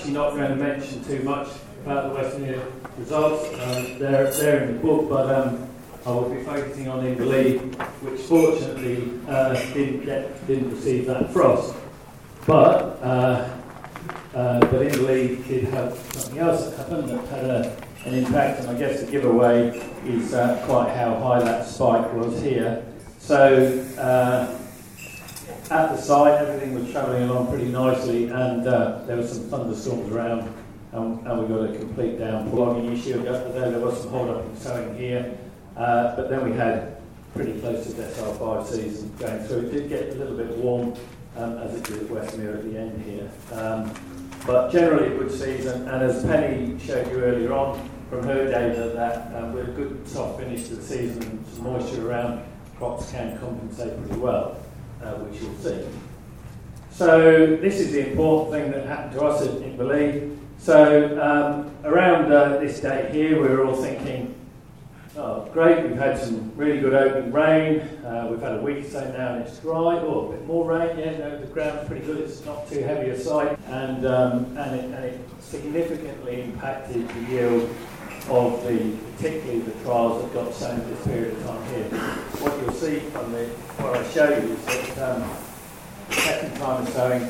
actually not going to mention too much about the Westmere results. Um, they're, they're in the book, but um, I will be focusing on Inverleigh, which fortunately uh, didn't, get, didn't receive that frost. But, uh, uh, but Inverleigh did have something else that happened that had a, an impact, and I guess the giveaway is uh, quite how high that spike was here. So uh, at the site, everything was travelling along pretty nicely, and uh, there were some thunderstorms around, and, and we got a complete downpour. Logging issue up there, there was some hold up in sowing here, uh, but then we had pretty close to decile five season going through. It did get a little bit warm, um, as it did at Westmere at the end here. Um, but generally a good season, and as Penny showed you earlier on from her data, that um, with a good soft finish to the season and some moisture around, crops can compensate pretty well uh, which you'll see. So this is the important thing that happened to us in, in So um, around uh, this date here, we were all thinking, oh, great, we've had some really good opening rain. Uh, we've had a week or so now and it's dry. Oh, a bit more rain, yeah, no, the ground's pretty good. It's not too heavy a site. And, um, and, it, and it significantly impacted the yield of the, particularly the trials that got sown this period of time here. What you'll see from the, what I show you is that um, the second time of sowing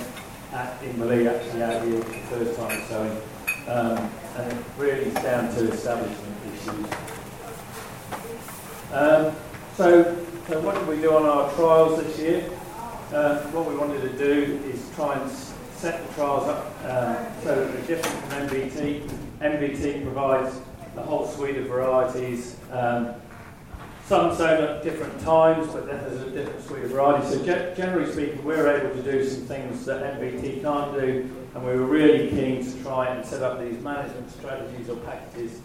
at Inverleigh actually outyields the first time of sowing. Um, and it really is down to establishment issues. Um, so, so what did we do on our trials this year? Uh, what we wanted to do is try and set the trials up um, so that they're different from NVT. NVT provides a whole suite of varieties. Um, some sown at different times, but then there's a different suite of varieties. So ge- generally speaking, we're able to do some things that NVT can't do, and we were really keen to try and set up these management strategies or packages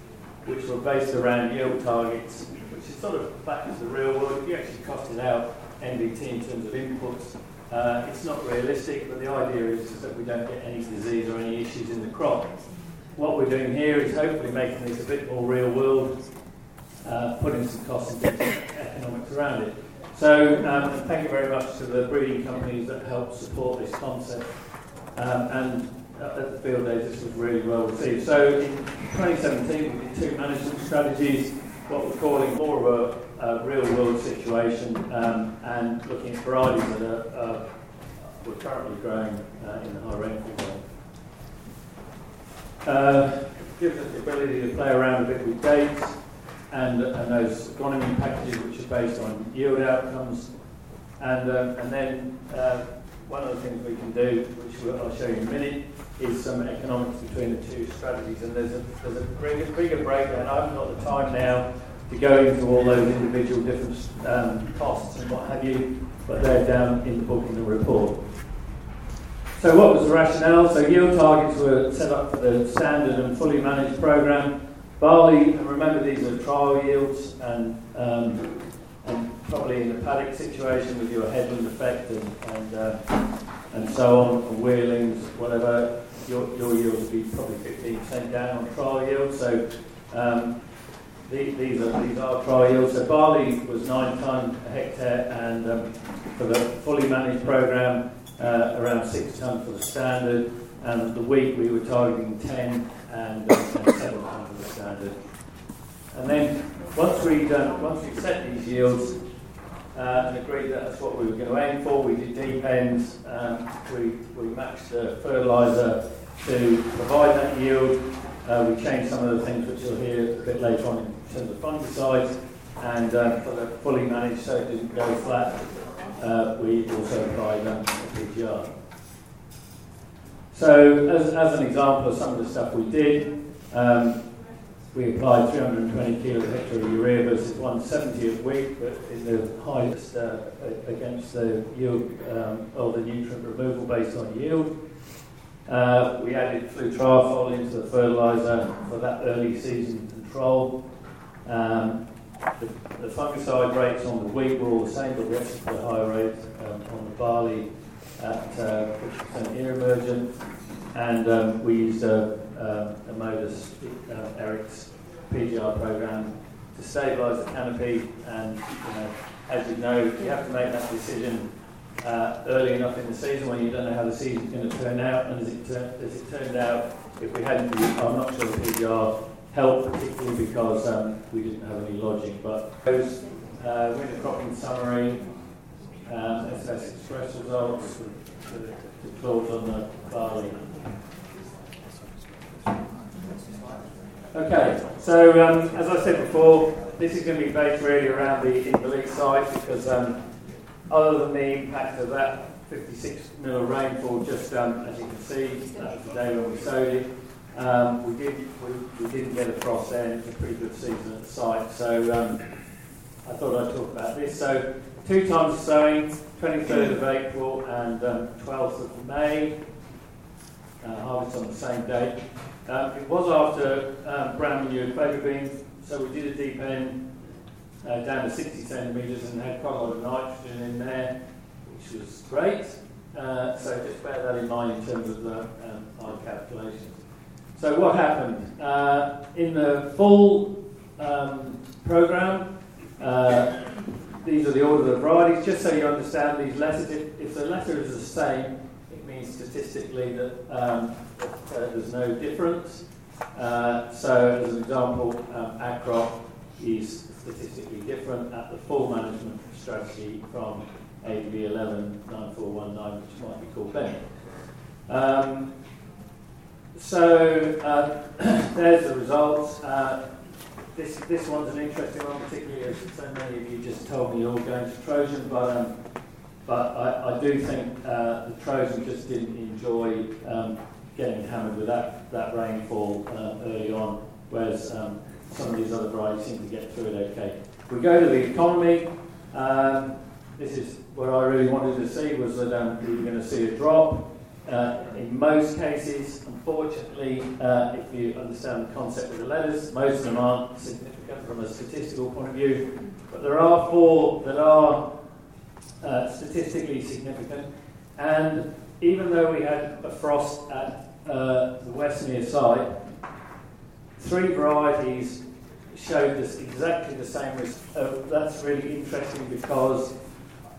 which were based around yield targets, which is sort of back to the real world. If you actually costed out NVT in terms of inputs, uh, it's not realistic, but the idea is that we don't get any disease or any issues in the crop what we're doing here is hopefully making this a bit more real world, uh, putting some costs and economics around it. So um, thank you very much to the breeding companies that helped support this concept. Um, and at the field days, this was really well received. So in 2017, we did two management strategies, what we're calling more of a, a real world situation, um, and looking at varieties that are, uh, we're currently growing uh, in the high rainfall zone. Uh, gives us the ability to play around a bit with dates and, and those agronomy packages which are based on yield outcomes. And, um, and then uh, one of the things we can do, which I'll show you in a minute, is some economics between the two strategies. And there's a, there's a bigger, bigger breakdown. I haven't got the time now to go into all those individual different um, costs and what have you, but they're down in the book in the report. So what was the rationale? So yield targets were set up for the standard and fully managed program. Barley, and remember these are trial yields and, um, and probably in a paddock situation with your headland effect and, and, uh, and so on, and wheelings, whatever, your, your yield would be probably 15% down on trial yield. So um, these, these, are, these are trial yields. So barley was 9 tonne a hectare and um, for the fully managed program uh, around six tonnes for the standard, and the wheat we were targeting 10 and, uh, and 7 tonnes for the standard. And then once we uh, once we set these yields uh, and agreed that that's what we were going to aim for, we did deep ends. Um, we we matched the fertiliser to provide that yield. Uh, we changed some of the things which you'll hear a bit later on in terms of fungicides, and uh, fully managed so it didn't go flat, uh, we also apply PGR. So, as, as an example of some of the stuff we did, um, we applied 320 kilo hectare of urea versus 170 of wheat, but in the highest uh, against the yield um, or the nutrient removal based on yield. Uh, we added flutriafol into the fertiliser for that early season control. Um, the, the, fungicide rates on the wheat were all the same, but we actually put a higher rate um, on the barley at uh, 50% ear emergent. And um, we used a, a, a Moddus uh, Eric's PGR program to stabilise the canopy. And you know, as you know, you have to make that decision uh, early enough in the season when you don't know how the season's going to turn out. And as it, tur- as it turned out, if we hadn't, I'm not sure if PGR helped, particularly because um, we didn't have any lodging. But those uh, winter cropping summary, um, SS Express results, the, clause on the barley. Okay, so um, as I said before, this is going to be based really around the Inverleigh site because um, other than the impact of that 56 mil rainfall, just um, as you can see, that was the day when we sowed it. Um, we, did, we, we didn't get across there, then, it was a pretty good season at the site. So um, I thought I'd talk about this. So two times sowing, 23rd of April and um, 12th of May. Uh, harvest on the same date. Um, it was after um, brown manure clover beans, so we did a deep end uh, down to 60 centimetres and had quite a lot of nitrogen in there, which was great. Uh, so just bear that in mind in terms of the, um, our calculations. So what happened? Uh, in the full um, programme, uh, these are the order of the varieties, just so you understand these letters. If, if the letter is the same, it means statistically that um, uh, there's no difference. Uh, so, as an example, um, ACROP is statistically different at the full management strategy from ADB 119419, which might be called Bennett. Um, so, uh, there's the results. Uh, this, this one's an interesting one, particularly as so many of you just told me you're all going to Trojan, but um, but I, I do think uh, the Trojan just didn't enjoy um, getting hammered with that, that rainfall uh, early on, whereas um, some of these other varieties seem to get through it okay. We go to the economy, um, this is what I really wanted to see was that um, we were going to see a drop. Uh, in most cases, unfortunately, uh, if you understand the concept of the letters, most of them aren't significant from a statistical point of view, but there are four that are uh, statistically significant. And even though we had a frost at uh, the Westmere site, three varieties showed us exactly the same risk. Uh, that's really interesting because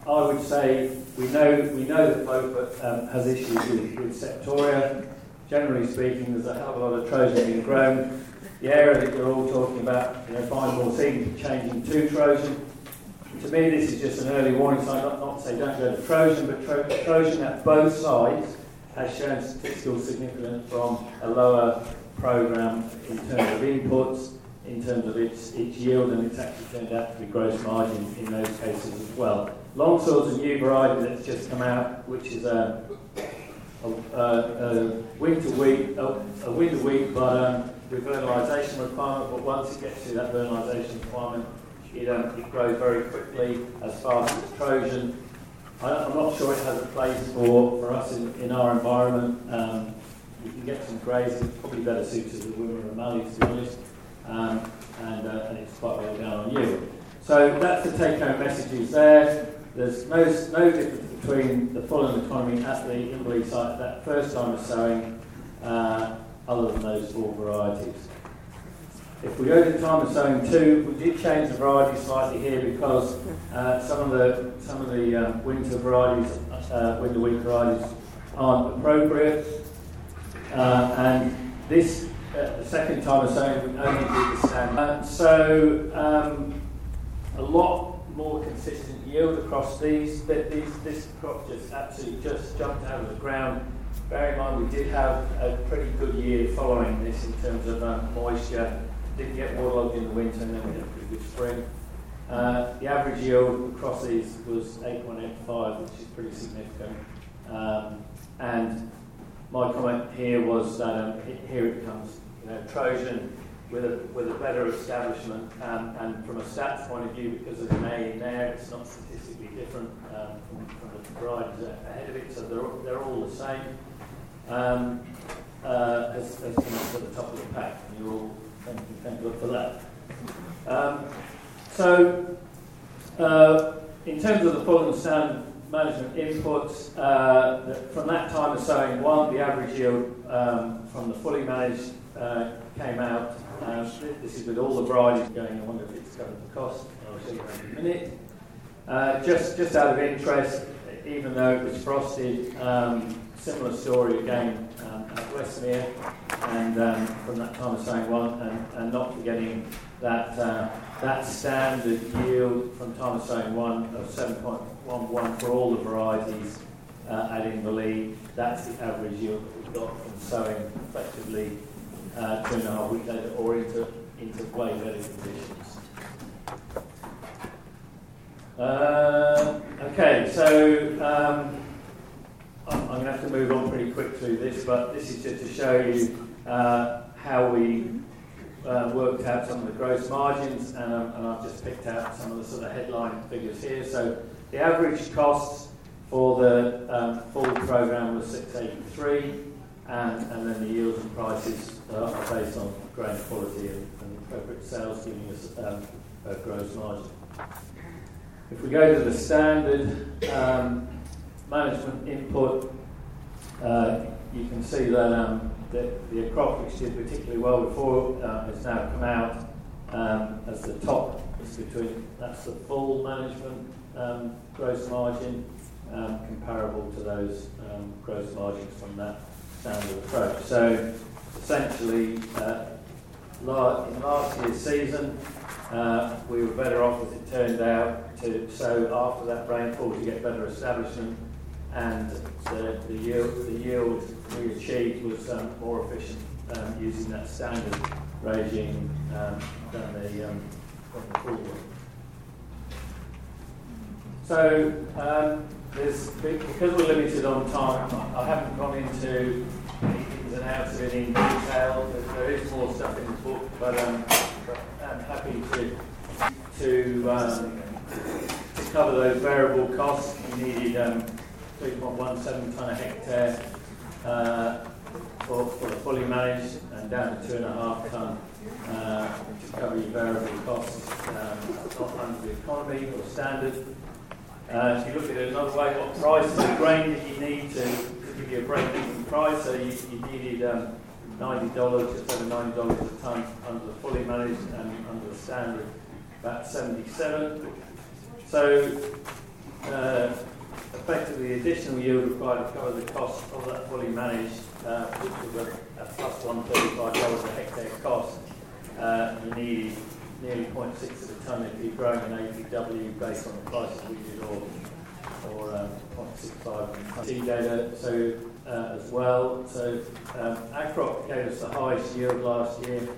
I would say we know we know that Beaufort um, has issues with, with septoria. Generally speaking, there's a hell of a lot of Trojan being grown. The area that you're all talking about, you know, fine more seed changing to Trojan. To me, this is just an early warning sign, not, not to say don't go to Trojan, but tro- Trojan at both sides has shown statistical significance from a lower program in terms of inputs, in terms of its, its yield, and it's actually turned out to be gross margin in those cases as well. Longsword's a new variety that's just come out, which is a, a, a, a winter wheat, a, a winter wheat, but um, with fertilisation requirement. But once it gets to that fertilisation requirement, it, um, it grows very quickly, as fast as Trojan. I, am not sure it has a place for, for us in, in our environment. Um, you can get some it's probably better suited to the Wimmera and Mallee, to be honest, um, and, uh, and it's quite well down on you. So that's the take-home messages there. There's no, no difference between the Fulham economy at the Inverleigh site that first time of sowing, uh, other than those four varieties. If we go to the time of sowing two, we did change the variety slightly here because uh, some of the some of the um, winter varieties, uh, winter wheat varieties, aren't appropriate. Uh, and this uh, second time sowing we only did the same. Uh, so um, a lot more consistent yield across these. These this crop just absolutely just jumped out of the ground. Bear in mind we did have a pretty good year following this in terms of um, moisture Didn't get waterlogged in the winter and then we had a pretty good spring. Uh, the average yield across these was 8.85, which is pretty significant. Um, and my comment here was that um, here it comes, you know, Trojan with a, with a better establishment um, and from a stats point of view, because there's the A in there, it's not statistically different um, from, from, the varieties ahead of it, so they're, they're all the same. Um, uh, as, as at the top of the pack, and you're all Thank you, thank God for that. Um, so, uh, in terms of the full and standard management inputs, uh, from that time of sowing one, the average yield um, from the fully managed uh, came out. Uh, this is with all the varieties going. I wonder if it's covered the cost. I'll show you in a minute. Uh, just, just out of interest, even though it was frosted, um, similar story again um, at Westmere, and um, from that time of sowing one, and, and not forgetting that uh, that standard yield from time of sowing one of 7.11 for all the varieties uh, at Inverleigh, that's the average yield that we've got from sowing effectively uh, two and a half later or into, into way better conditions. Uh, okay, so um, I'm, I'm going to have to move on pretty quick through this, but this is just to show you uh, how we uh, worked out some of the gross margins, and, um, and, I've just picked out some of the sort of headline figures here. So the average costs for the um, full program was 683, and, and then the yields and prices are based on grain quality and, and appropriate sales, giving us um, a gross margin. If we go to the standard um, management input, uh, you can see that um, the, the crop, which did particularly well before, uh, has now come out um, as the top. It's between that's the full management um, gross margin, um, comparable to those um, gross margins from that standard approach. So essentially, uh, in last year's season, uh, we were better off, as it turned out, to sow after that rainfall to get better establishment, and the, the, yield, the yield we achieved was um, more efficient um, using that standard regime um, than the, um, the full one. So, um, there's, because we're limited on time, I haven't gone into ins and outs of in detail. There is more stuff in the book, but um, I'm happy to to, um, to cover those variable costs. We needed um, 3.17 tonne a hectare uh, for, for the fully managed and down to two and a half tonne uh, to cover your variable costs, um, not under the economy or standard. Uh, if you look at it another way, what price of the grain that you need to, give you a break-even price? So you, you needed um, $90, just over $90 a tonne under the fully managed and under the standard, about 77 So uh, effectively the additional yield required to cover the cost of that fully managed, uh, which was a, a plus $135 a hectare cost, uh, you needed nearly 0.6 of a tonne if you're growing an APW based on the prices we did, or, or um, 0.65 T data so, uh, as well. So um, gave us the highest yield last year.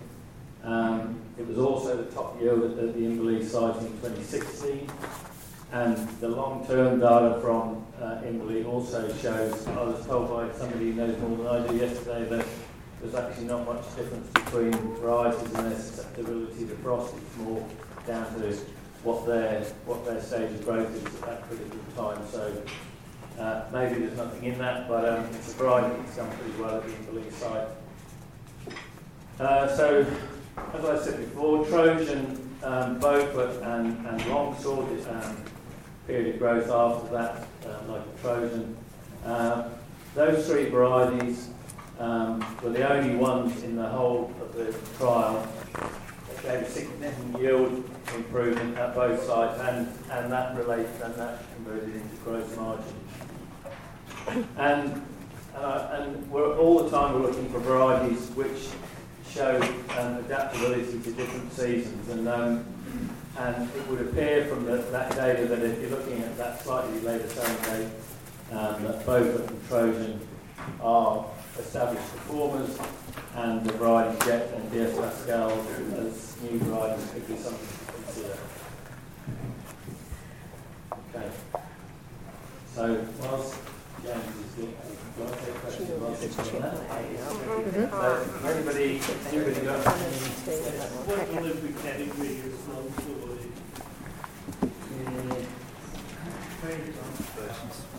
Um, it was also the top yield at, the Inverleigh site in 2016. And the long-term data from uh, Inverleigh also shows, I was told by somebody who knows more than I do yesterday, that there's actually not much difference between varieties and their susceptibility to frost. It's more down to what their what their stage of growth is at that critical time. So uh, maybe there's nothing in that, but um, it's variety that's done pretty well at the Inverleigh site. Uh, so, as I said before, Trojan, um, Beaufort, and, and Longsword um, period of growth after that, uh, like Trojan. Uh, those three varieties um, were the only ones in the whole of the trial that gave a significant yield improvement at both sites, and, and that related and that converted into gross margin. And uh, and we're all the time we're looking for varieties which show um, adaptability to different seasons, and um, and it would appear from the, that data that if you're looking at that slightly later sowing date, um, that both and Trojan are established performers, and the variety Jet and DS Pascal as new varieties could be something to consider. Okay. So, whilst James is doing mm-hmm. anybody, anybody got What Olympic category is long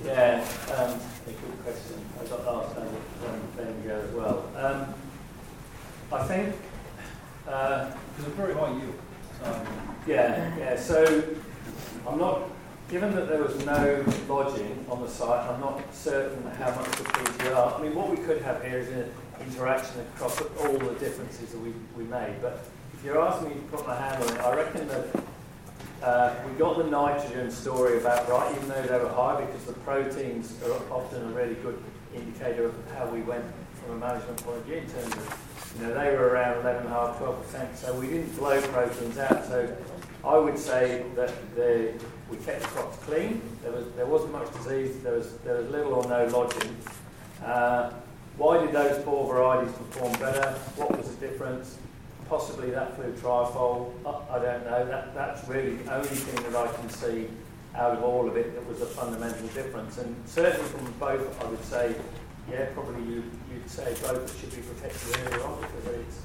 Yeah, um, a good question. I got asked that um, then ago as well. Um, I think. Uh, it's a very high yield. Um, yeah, yeah. So I'm not. Given that there was no lodging on the site, I'm not certain how much the PGR. I mean, what we could have here is an interaction across all the differences that we, we made. But if you're asking me to put my hand on it, I reckon that Uh, we got the nitrogen story about right, even though they were high, because the proteins are often a really good indicator of how we went from a management point of view in terms of, you know, they were around 11.5, 12%, so we didn't blow proteins out. So I would say that the, we kept the crops clean. There was there wasn't much disease. There was there was little or no lodging. Uh, why did those four varieties perform better? What was the difference? Possibly that flutriafol. I, I don't know. That that's really the only thing that I can see out of all of it that was a fundamental difference. And certainly from both, I would say, yeah, probably you you'd say both should be protected earlier on because it's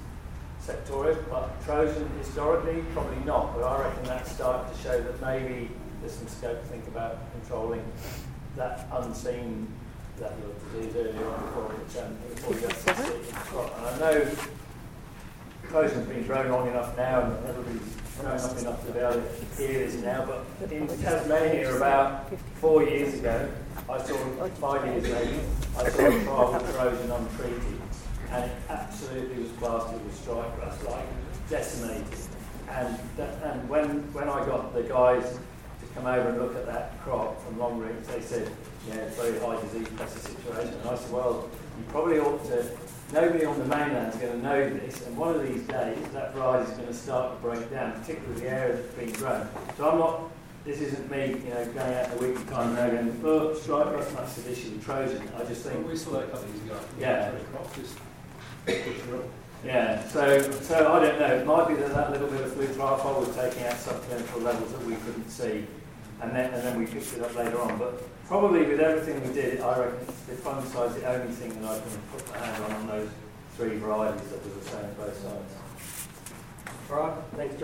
septoria, but Trojan historically, probably not. But I reckon that's starting to show that maybe there's some scope to think about controlling that unseen level of disease earlier on before, it, um, before you actually see it in the crop. And I know Trojan's been grown long enough now, and everybody's grown up enough to hear this now. But in Tasmania, about four years ago, I saw five years maybe, I saw a trial with Trojan untreated and it absolutely was plastered with stripe rust, like decimated. And that, and when when I got the guys to come over and look at that crop from Longreach, they said, yeah, it's very high disease pressure situation. And I said, well, you probably ought to. Nobody on the mainland is going to know this, and one of these days that variety is going to start to break down, particularly the area that's been grown. So I'm not. This isn't me, you know, going out in the weekly time now going, oh, stripe rust, massive issue with Trojan. I just think We saw that a couple of years ago. Yeah. The crop just pushing up. Yeah, so so I don't know. It might be that that little bit of flutriafol was taking out subclinical levels that we couldn't see, and then and then we picked it up later on. But probably with everything we did, I reckon the fungicide's the only thing that I can put my hand on on those three varieties that were the same both sides. All right, thanks, John.